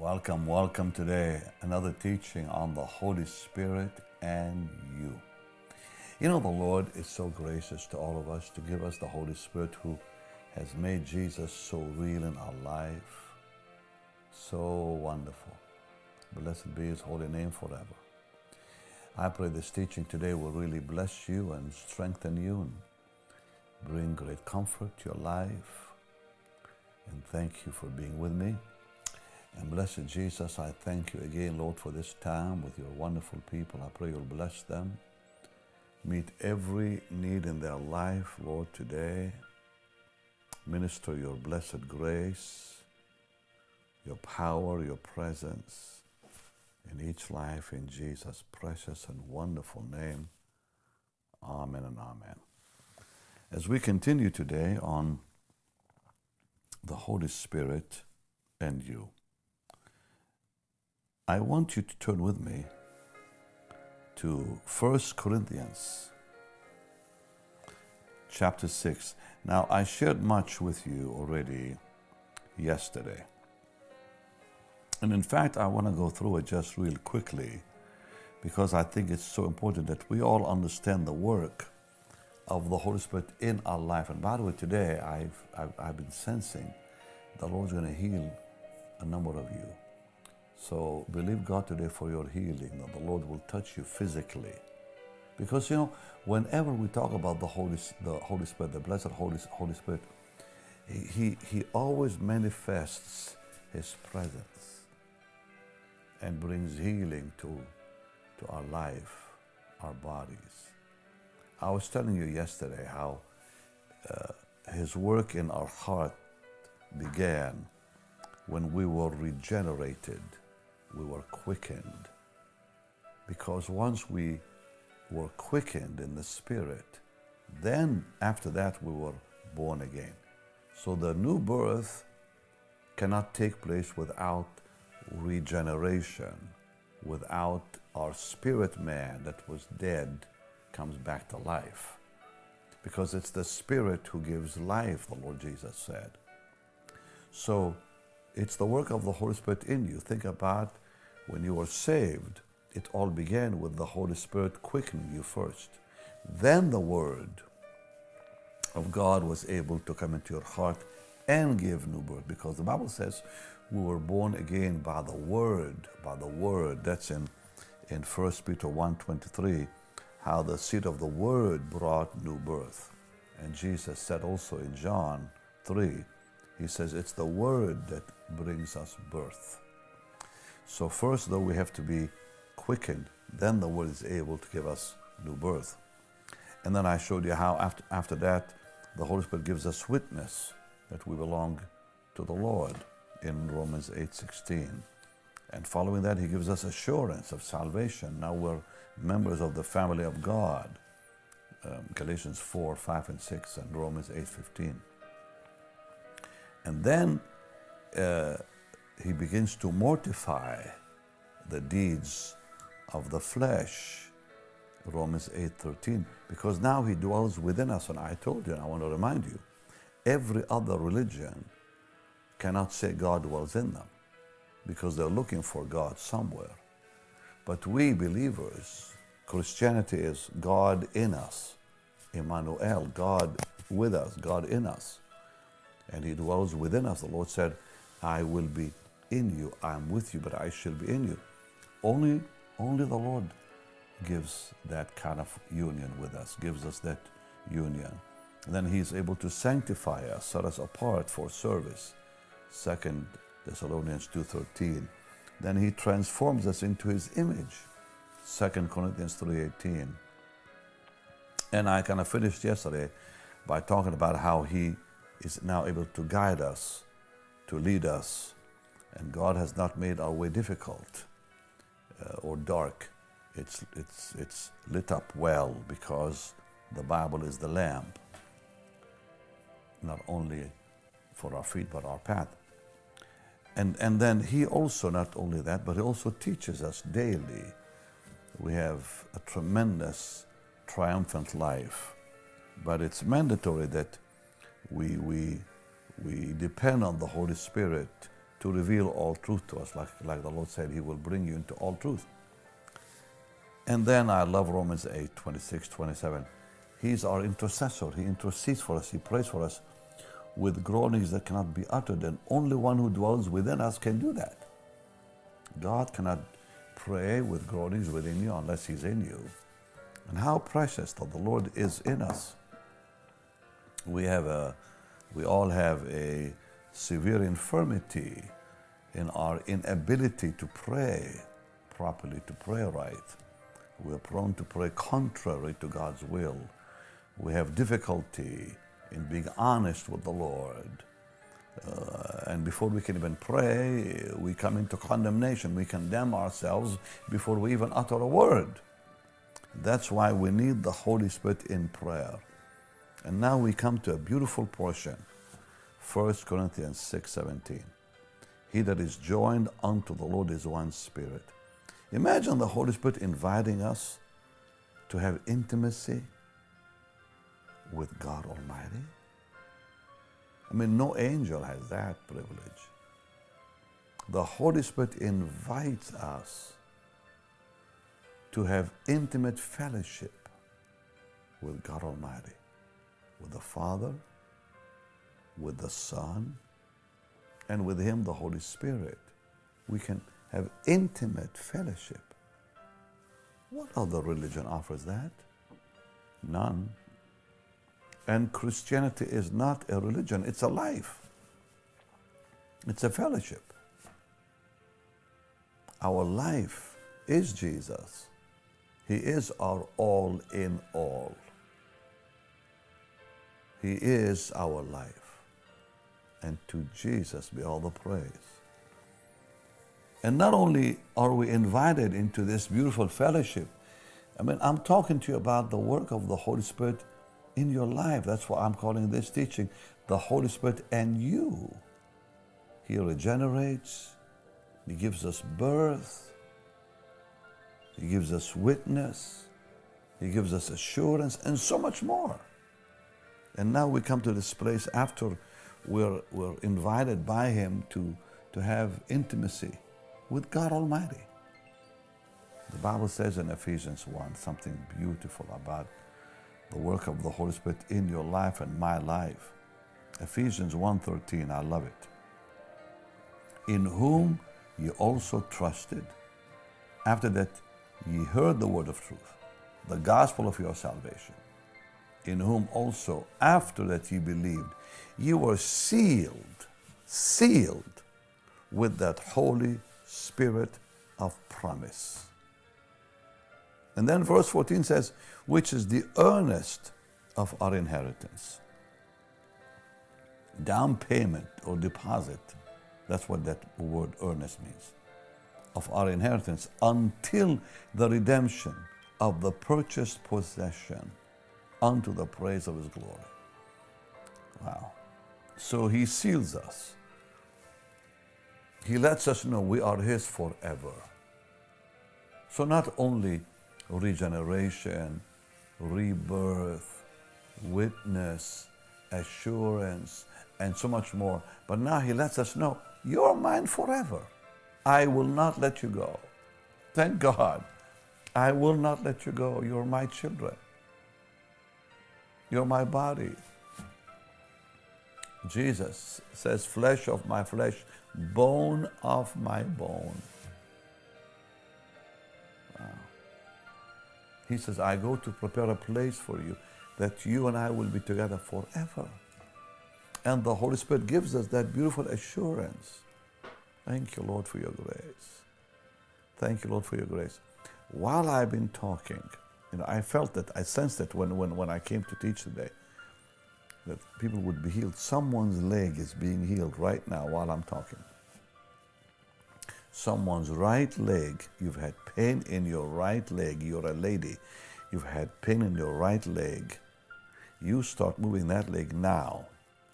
Welcome, welcome today. Another teaching on the Holy Spirit and you. You know, the Lord is so gracious to all of us to give us the Holy Spirit who has made Jesus so real in our life, so wonderful. Blessed be his holy name forever. I pray this teaching today will really bless you and strengthen you and bring great comfort to your life. And thank you for being with me. And blessed Jesus, I thank you again, Lord, for this time with your wonderful people. I pray you'll bless them. Meet every need in their life, Lord, today. Minister your blessed grace, your power, your presence in each life in Jesus' precious and wonderful name. Amen and amen. As we continue today on the Holy Spirit and you. I want you to turn with me to 1 Corinthians chapter 6. Now, I shared much with you already yesterday. And in fact, I want to go through it just real quickly because I think it's so important that we all understand the work of the Holy Spirit in our life. And by the way, today I've, I've, I've been sensing the Lord's going to heal a number of you. So believe God today for your healing, that the Lord will touch you physically. Because you know, whenever we talk about the Holy, the Holy Spirit, the blessed Holy, Holy Spirit, he, he always manifests His presence and brings healing to, to our life, our bodies. I was telling you yesterday how uh, His work in our heart began when we were regenerated we were quickened. Because once we were quickened in the Spirit, then after that we were born again. So the new birth cannot take place without regeneration, without our spirit man that was dead comes back to life. Because it's the Spirit who gives life, the Lord Jesus said. So it's the work of the Holy Spirit in you. Think about when you were saved, it all began with the Holy Spirit quickening you first. Then the Word of God was able to come into your heart and give new birth because the Bible says we were born again by the Word, by the Word. That's in, in 1 Peter 1.23, how the seed of the Word brought new birth. And Jesus said also in John 3, he says, it's the Word that brings us birth. So first, though, we have to be quickened. Then the Word is able to give us new birth. And then I showed you how after, after that, the Holy Spirit gives us witness that we belong to the Lord in Romans 8:16. And following that, he gives us assurance of salvation. Now we're members of the family of God. Um, Galatians 4, 5, and 6, and Romans 8:15. And then uh, he begins to mortify the deeds of the flesh. Romans 8:13 because now he dwells within us. And I told you and I want to remind you every other religion cannot say God dwells in them because they're looking for God somewhere. But we believers Christianity is God in us. Emmanuel God with us God in us and he dwells within us the Lord said I will be in you. I am with you, but I shall be in you. Only, only the Lord gives that kind of union with us, gives us that union. And then He is able to sanctify us, set us apart for service. Second Thessalonians 2.13. Then He transforms us into His image. Second Corinthians 3.18. And I kind of finished yesterday by talking about how He is now able to guide us, to lead us, and God has not made our way difficult uh, or dark. It's, it's, it's lit up well because the Bible is the lamp, not only for our feet but our path. And, and then He also, not only that, but He also teaches us daily. We have a tremendous, triumphant life, but it's mandatory that we, we, we depend on the Holy Spirit to reveal all truth to us, like, like the Lord said, He will bring you into all truth. And then I love Romans 8 26, 27. He's our intercessor. He intercedes for us, He prays for us with groanings that cannot be uttered, and only one who dwells within us can do that. God cannot pray with groanings within you unless He's in you. And how precious that the Lord is in us. We have a, we all have a severe infirmity in our inability to pray properly, to pray right. We're prone to pray contrary to God's will. We have difficulty in being honest with the Lord. Uh, and before we can even pray, we come into condemnation. We condemn ourselves before we even utter a word. That's why we need the Holy Spirit in prayer. And now we come to a beautiful portion 1 Corinthians 6 17. He that is joined unto the Lord is one spirit. Imagine the Holy Spirit inviting us to have intimacy with God Almighty. I mean, no angel has that privilege. The Holy Spirit invites us to have intimate fellowship with God Almighty, with the Father, with the Son, and with Him, the Holy Spirit. We can have intimate fellowship. What other religion offers that? None. And Christianity is not a religion, it's a life, it's a fellowship. Our life is Jesus. He is our all in all. He is our life. And to Jesus be all the praise. And not only are we invited into this beautiful fellowship, I mean, I'm talking to you about the work of the Holy Spirit in your life. That's why I'm calling this teaching the Holy Spirit and you. He regenerates, He gives us birth, He gives us witness, He gives us assurance, and so much more. And now we come to this place after we're, we're invited by Him to, to have intimacy with God Almighty. The Bible says in Ephesians 1 something beautiful about the work of the Holy Spirit in your life and my life. Ephesians 1:13, I love it. In whom ye also trusted, after that ye heard the word of truth, the gospel of your salvation, in whom also after that ye believed, ye were sealed, sealed with that Holy Spirit of promise. And then verse 14 says, which is the earnest of our inheritance. Down payment or deposit, that's what that word earnest means, of our inheritance until the redemption of the purchased possession unto the praise of his glory. Wow. So he seals us. He lets us know we are his forever. So not only regeneration, rebirth, witness, assurance, and so much more. But now he lets us know, you're mine forever. I will not let you go. Thank God. I will not let you go. You're my children. You're my body. Jesus says, flesh of my flesh, bone of my bone. He says, I go to prepare a place for you that you and I will be together forever. And the Holy Spirit gives us that beautiful assurance. Thank you, Lord, for your grace. Thank you, Lord, for your grace. While I've been talking, you know, I felt that, I sensed it when, when, when I came to teach today, that people would be healed. Someone's leg is being healed right now while I'm talking someone's right leg, you've had pain in your right leg, you're a lady, you've had pain in your right leg, you start moving that leg now.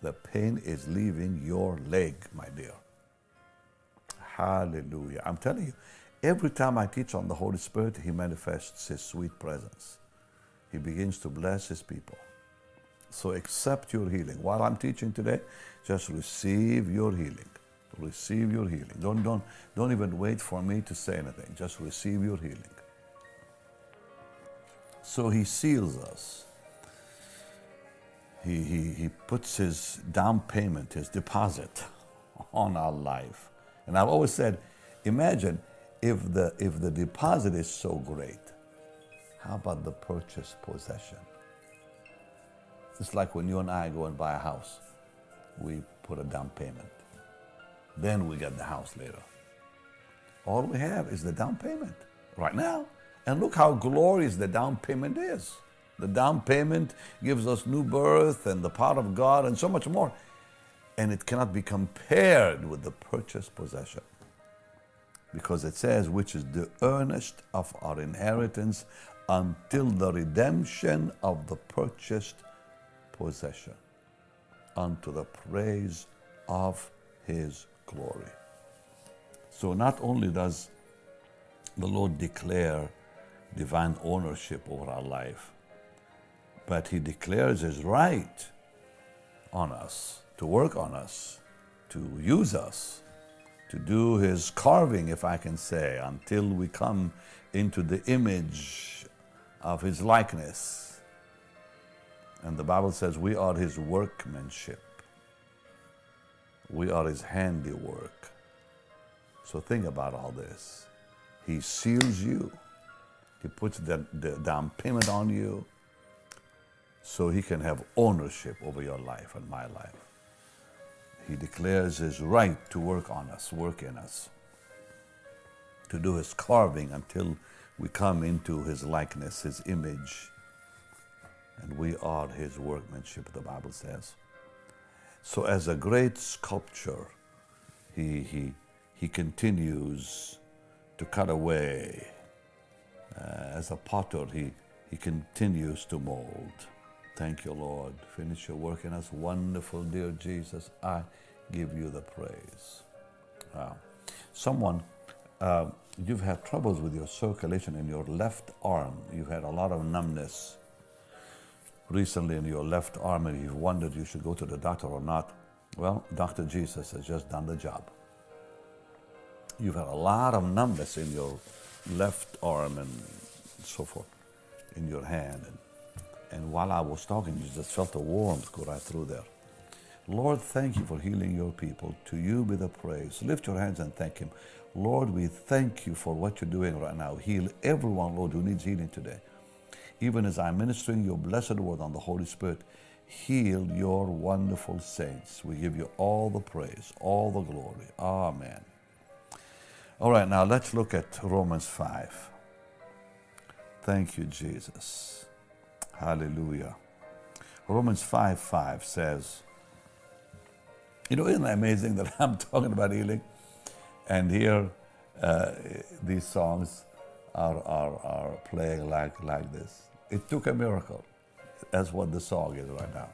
The pain is leaving your leg, my dear. Hallelujah. I'm telling you, every time I teach on the Holy Spirit, He manifests His sweet presence. He begins to bless His people. So accept your healing. While I'm teaching today, just receive your healing Receive your healing. Don't, don't, don't even wait for me to say anything. Just receive your healing. So he seals us. He, he, he puts his down payment, his deposit on our life. And I've always said, imagine if the, if the deposit is so great, how about the purchase possession? It's like when you and I go and buy a house, we put a down payment. Then we get the house later. All we have is the down payment right now. And look how glorious the down payment is. The down payment gives us new birth and the power of God and so much more. And it cannot be compared with the purchased possession. Because it says, which is the earnest of our inheritance until the redemption of the purchased possession, unto the praise of his glory. So not only does the Lord declare divine ownership over our life, but he declares his right on us, to work on us, to use us, to do his carving, if I can say, until we come into the image of his likeness. And the Bible says we are his workmanship. We are his handiwork. So think about all this. He seals you. He puts the, the down payment on you so he can have ownership over your life and my life. He declares his right to work on us, work in us, to do his carving until we come into his likeness, his image. And we are his workmanship, the Bible says. So, as a great sculptor, he, he, he continues to cut away. Uh, as a potter, he, he continues to mold. Thank you, Lord. Finish your work in us. Wonderful, dear Jesus. I give you the praise. Wow. Someone, uh, you've had troubles with your circulation in your left arm. You've had a lot of numbness recently in your left arm and you've wondered you should go to the doctor or not, well, Dr. Jesus has just done the job. You've had a lot of numbness in your left arm and so forth, in your hand. And, and while I was talking, you just felt a warmth go right through there. Lord, thank you for healing your people. To you be the praise. Lift your hands and thank Him. Lord, we thank you for what you're doing right now. Heal everyone, Lord, who needs healing today even as I'm ministering your blessed word on the Holy Spirit, heal your wonderful saints. We give you all the praise, all the glory. Amen. All right, now let's look at Romans 5. Thank you, Jesus. Hallelujah. Romans 5 5 says, You know, isn't it amazing that I'm talking about healing? And here, uh, these songs are, are, are playing like, like this. It took a miracle. That's what the song is right now.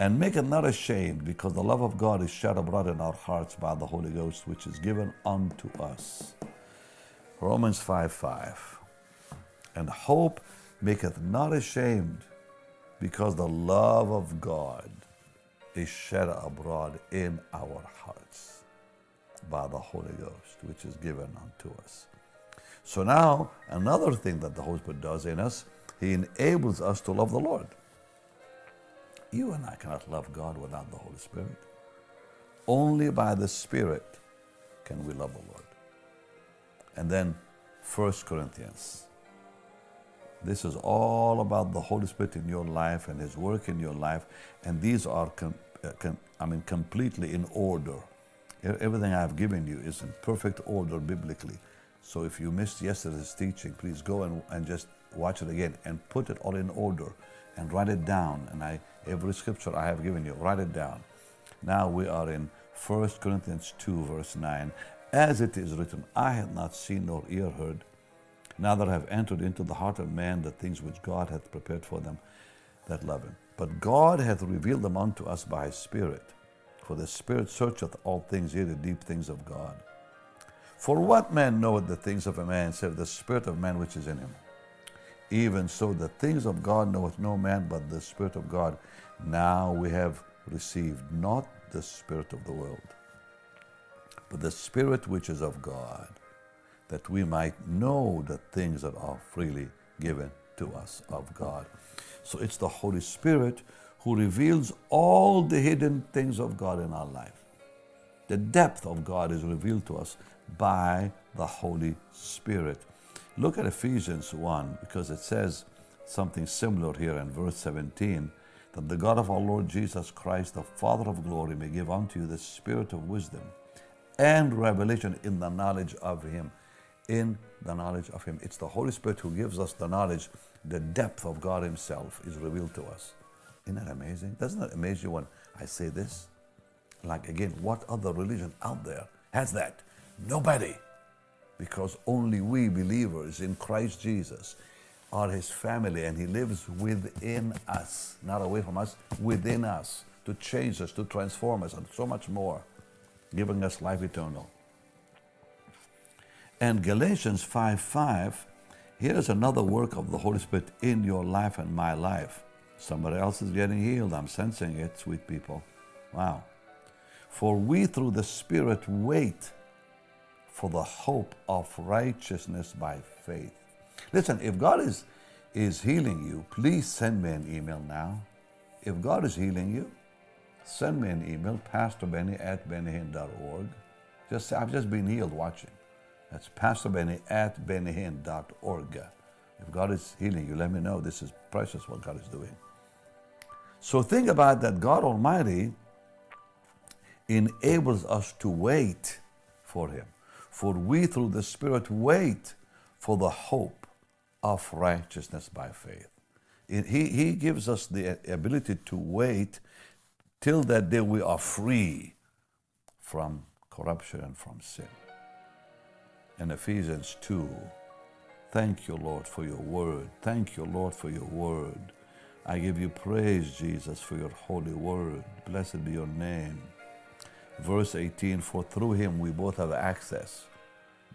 And make it not ashamed, because the love of God is shed abroad in our hearts by the Holy Ghost, which is given unto us. Romans 5 5. And hope maketh not ashamed, because the love of God is shed abroad in our hearts by the Holy Ghost, which is given unto us. So now, another thing that the Holy Spirit does in us, He enables us to love the Lord. You and I cannot love God without the Holy Spirit. Only by the Spirit can we love the Lord. And then 1 Corinthians. This is all about the Holy Spirit in your life and His work in your life. And these are, com- uh, com- I mean, completely in order. Everything I've given you is in perfect order biblically. So if you missed yesterday's teaching, please go and, and just watch it again and put it all in order and write it down. And I every scripture I have given you, write it down. Now we are in 1 Corinthians 2, verse 9. As it is written, Eye have not seen nor ear heard, neither have entered into the heart of man the things which God hath prepared for them that love him. But God hath revealed them unto us by his Spirit. For the Spirit searcheth all things, yea, the deep things of God. For what man knoweth the things of a man, save the Spirit of man which is in him? Even so, the things of God knoweth no man but the Spirit of God. Now we have received not the Spirit of the world, but the Spirit which is of God, that we might know the things that are freely given to us of God. So it's the Holy Spirit who reveals all the hidden things of God in our life. The depth of God is revealed to us by the Holy Spirit. Look at Ephesians 1 because it says something similar here in verse 17 that the God of our Lord Jesus Christ, the Father of glory, may give unto you the spirit of wisdom and revelation in the knowledge of Him. In the knowledge of Him. It's the Holy Spirit who gives us the knowledge, the depth of God Himself is revealed to us. Isn't that amazing? Doesn't that amaze you when I say this? Like, again, what other religion out there has that? Nobody. Because only we believers in Christ Jesus are his family and he lives within us, not away from us, within us to change us, to transform us, and so much more, giving us life eternal. And Galatians 5 5, here's another work of the Holy Spirit in your life and my life. Somebody else is getting healed. I'm sensing it, sweet people. Wow. For we through the Spirit wait for the hope of righteousness by faith. Listen, if God is, is healing you, please send me an email now. If God is healing you, send me an email, pastorbenny at bennyhinn.org. Just say, I've just been healed watching. That's pastorbenny at bennyhinn.org. If God is healing you, let me know. This is precious what God is doing. So think about that God Almighty enables us to wait for Him. For we through the Spirit wait for the hope of righteousness by faith. It, he, he gives us the ability to wait till that day we are free from corruption and from sin. In Ephesians 2, thank you, Lord, for your word. Thank you, Lord, for your word. I give you praise, Jesus, for your holy word. Blessed be your name. Verse 18 For through him we both have access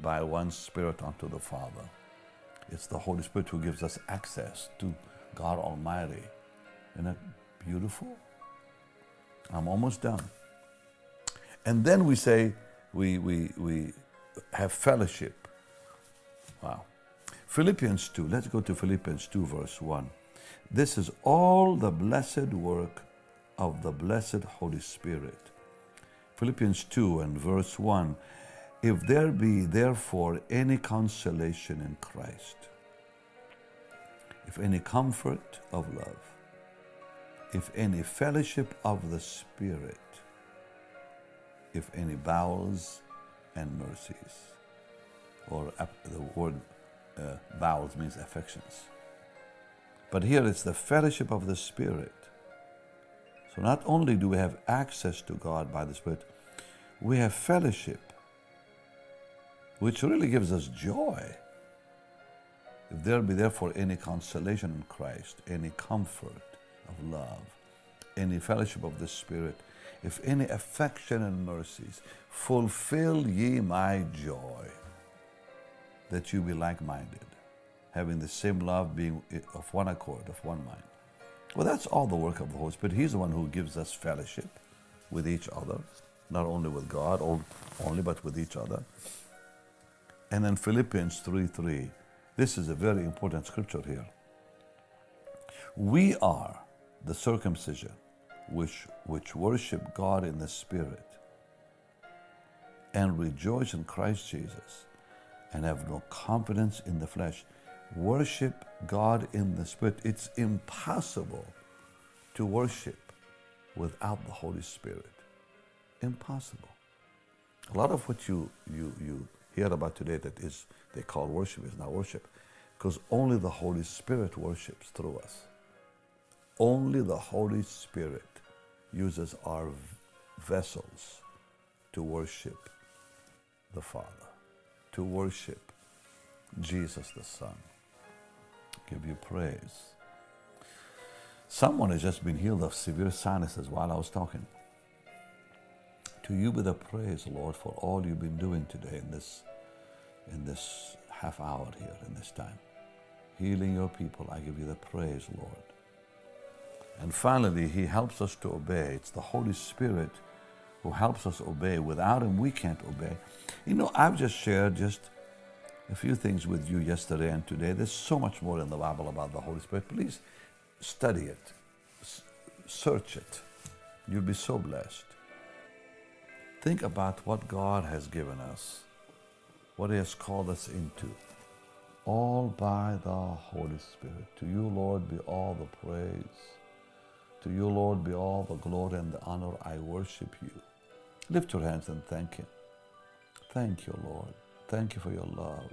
by one Spirit unto the Father. It's the Holy Spirit who gives us access to God Almighty. Isn't that beautiful? I'm almost done. And then we say we, we, we have fellowship. Wow. Philippians 2, let's go to Philippians 2, verse 1. This is all the blessed work of the blessed Holy Spirit. Philippians 2 and verse 1 If there be therefore any consolation in Christ, if any comfort of love, if any fellowship of the Spirit, if any bowels and mercies, or the word uh, bowels means affections. But here it's the fellowship of the Spirit. So not only do we have access to God by the Spirit, we have fellowship, which really gives us joy. If there be therefore any consolation in Christ, any comfort of love, any fellowship of the Spirit, if any affection and mercies, fulfill ye my joy, that you be like minded, having the same love, being eh, of one accord, of one mind. Well, that's all the work of the Holy Spirit. He's the one who gives us fellowship with each other, not only with God only, but with each other. And then Philippians 3 3. This is a very important scripture here. We are the circumcision which, which worship God in the Spirit and rejoice in Christ Jesus and have no confidence in the flesh. Worship God in the Spirit. It's impossible to worship without the Holy Spirit. Impossible. A lot of what you, you, you hear about today that is they call worship is not worship because only the Holy Spirit worships through us. Only the Holy Spirit uses our vessels to worship the Father, to worship Jesus the Son. Give you praise. Someone has just been healed of severe sinuses while I was talking. To you be the praise, Lord, for all you've been doing today in this, in this half hour here, in this time. Healing your people, I give you the praise, Lord. And finally, He helps us to obey. It's the Holy Spirit who helps us obey. Without Him, we can't obey. You know, I've just shared just a few things with you yesterday and today. There's so much more in the Bible about the Holy Spirit. Please study it, S- search it. You'll be so blessed. Think about what God has given us, what He has called us into, all by the Holy Spirit. To you, Lord, be all the praise. To you, Lord, be all the glory and the honor. I worship you. Lift your hands and thank Him. Thank you, Lord. Thank you for your love,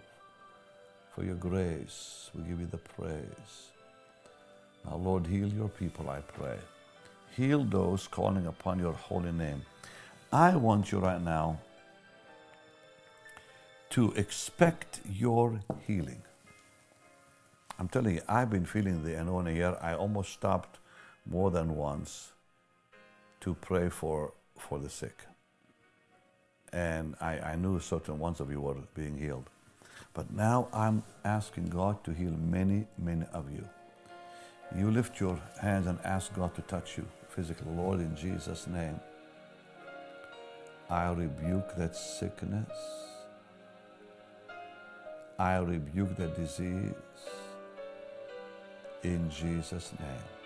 for your grace. We give you the praise. Now, Lord, heal your people, I pray. Heal those calling upon your holy name. I want you right now to expect your healing. I'm telling you, I've been feeling the anointing here. I almost stopped more than once to pray for, for the sick. And I, I knew certain ones of you were being healed. But now I'm asking God to heal many, many of you. You lift your hands and ask God to touch you physically. Lord, in Jesus' name, I rebuke that sickness. I rebuke that disease. In Jesus' name.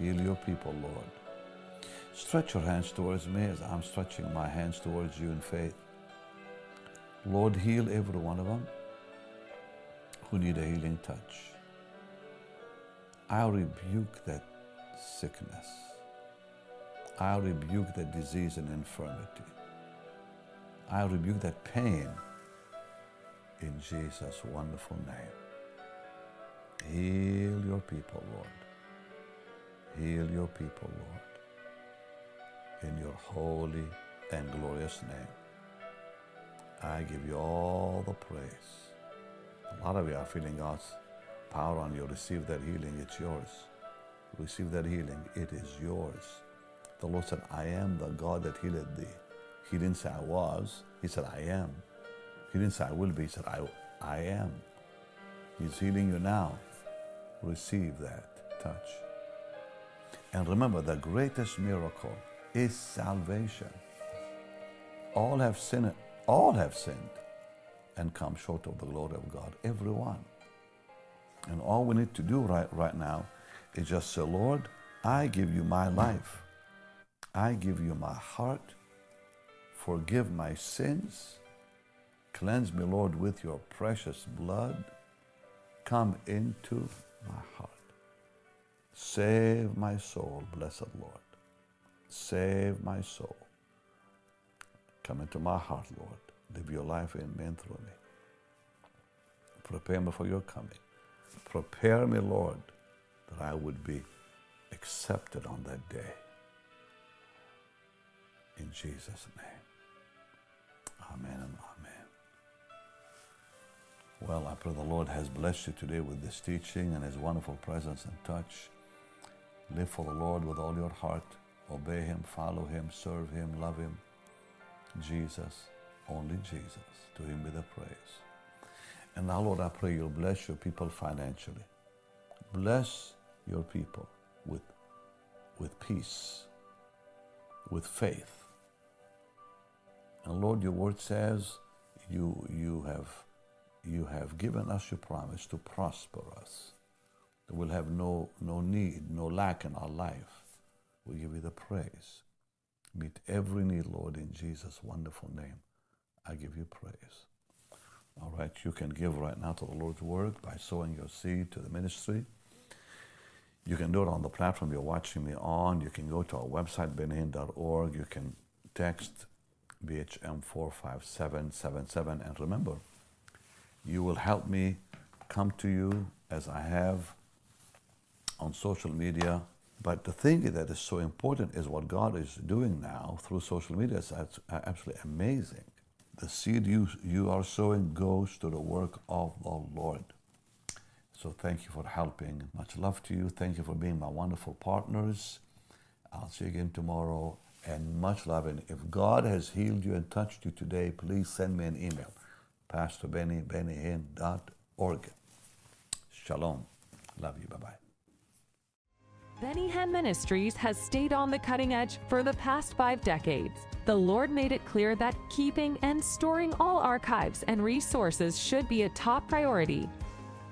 Heal your people, Lord. Stretch your hands towards me as I'm stretching my hands towards you in faith. Lord, heal every one of them who need a healing touch. I rebuke that sickness. I rebuke that disease and infirmity. I rebuke that pain in Jesus' wonderful name. Heal your people, Lord. Heal your people, Lord. In your holy and glorious name. I give you all the praise. A lot of you are feeling God's power on you. Receive that healing. It's yours. Receive that healing. It is yours. The Lord said, I am the God that healed thee. He didn't say I was. He said, I am. He didn't say I will be. He said, I, I am. He's healing you now. Receive that touch. And remember, the greatest miracle is salvation. All have sinned, all have sinned and come short of the glory of God. Everyone. And all we need to do right, right now is just say, Lord, I give you my life. I give you my heart. Forgive my sins. Cleanse me, Lord, with your precious blood. Come into my heart. Save my soul, blessed Lord. Save my soul. Come into my heart, Lord. Live your life in me and through me. Prepare me for your coming. Prepare me, Lord, that I would be accepted on that day. In Jesus' name. Amen and amen. Well, I pray the Lord has blessed you today with this teaching and His wonderful presence and touch. Live for the Lord with all your heart. Obey Him, follow Him, serve Him, love Him. Jesus, only Jesus. To Him be the praise. And now, Lord, I pray you'll bless your people financially. Bless your people with, with peace, with faith. And Lord, your word says you, you, have, you have given us your promise to prosper us. We'll have no, no need, no lack in our life. We give you the praise. Meet every need, Lord, in Jesus' wonderful name. I give you praise. All right, you can give right now to the Lord's work by sowing your seed to the ministry. You can do it on the platform you're watching me on. You can go to our website, bennyhinn.org. You can text BHM45777. And remember, you will help me come to you as I have on social media. But the thing that is so important is what God is doing now through social media. It's absolutely amazing. The seed you, you are sowing goes to the work of the Lord. So thank you for helping. Much love to you. Thank you for being my wonderful partners. I'll see you again tomorrow. And much love. And if God has healed you and touched you today, please send me an email. Pastor Benny, bennyhinn.org. Shalom. Love you. Bye bye. Benny Ministries has stayed on the cutting edge for the past five decades. The Lord made it clear that keeping and storing all archives and resources should be a top priority.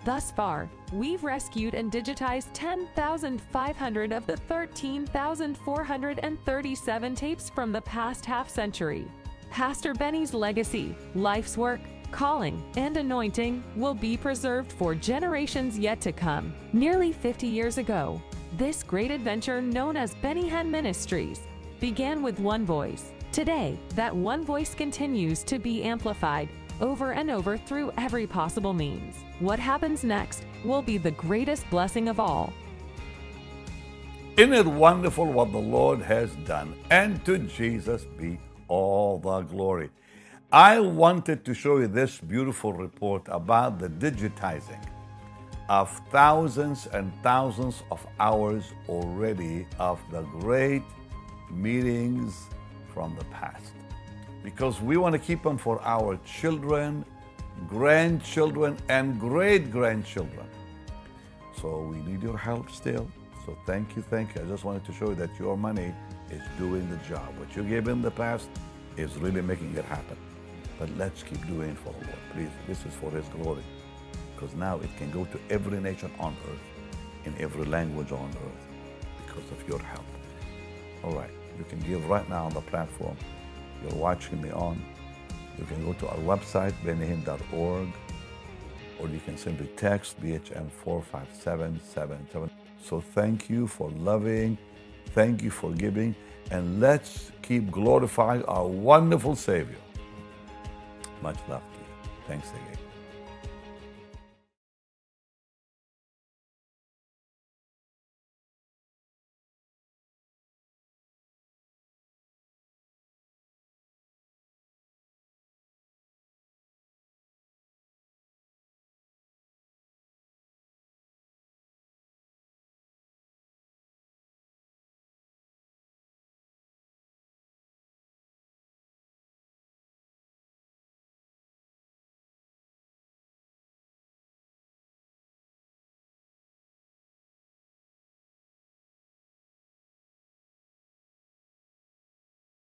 Thus far, we've rescued and digitized 10,500 of the 13,437 tapes from the past half century. Pastor Benny's legacy, life's work, calling, and anointing will be preserved for generations yet to come. Nearly 50 years ago, this great adventure, known as Benny Hinn Ministries, began with one voice. Today, that one voice continues to be amplified over and over through every possible means. What happens next will be the greatest blessing of all. Isn't it wonderful what the Lord has done? And to Jesus be all the glory. I wanted to show you this beautiful report about the digitizing of thousands and thousands of hours already of the great meetings from the past. Because we want to keep them for our children, grandchildren, and great grandchildren. So we need your help still. So thank you, thank you. I just wanted to show you that your money is doing the job. What you gave in the past is really making it happen. But let's keep doing it for the Lord. Please, this is for His glory because now it can go to every nation on earth, in every language on earth, because of your help. All right, you can give right now on the platform. You're watching me on. You can go to our website, bennyhinn.org, or you can simply text BHM 45777. So thank you for loving, thank you for giving, and let's keep glorifying our wonderful Savior. Much love to you. Thanks again.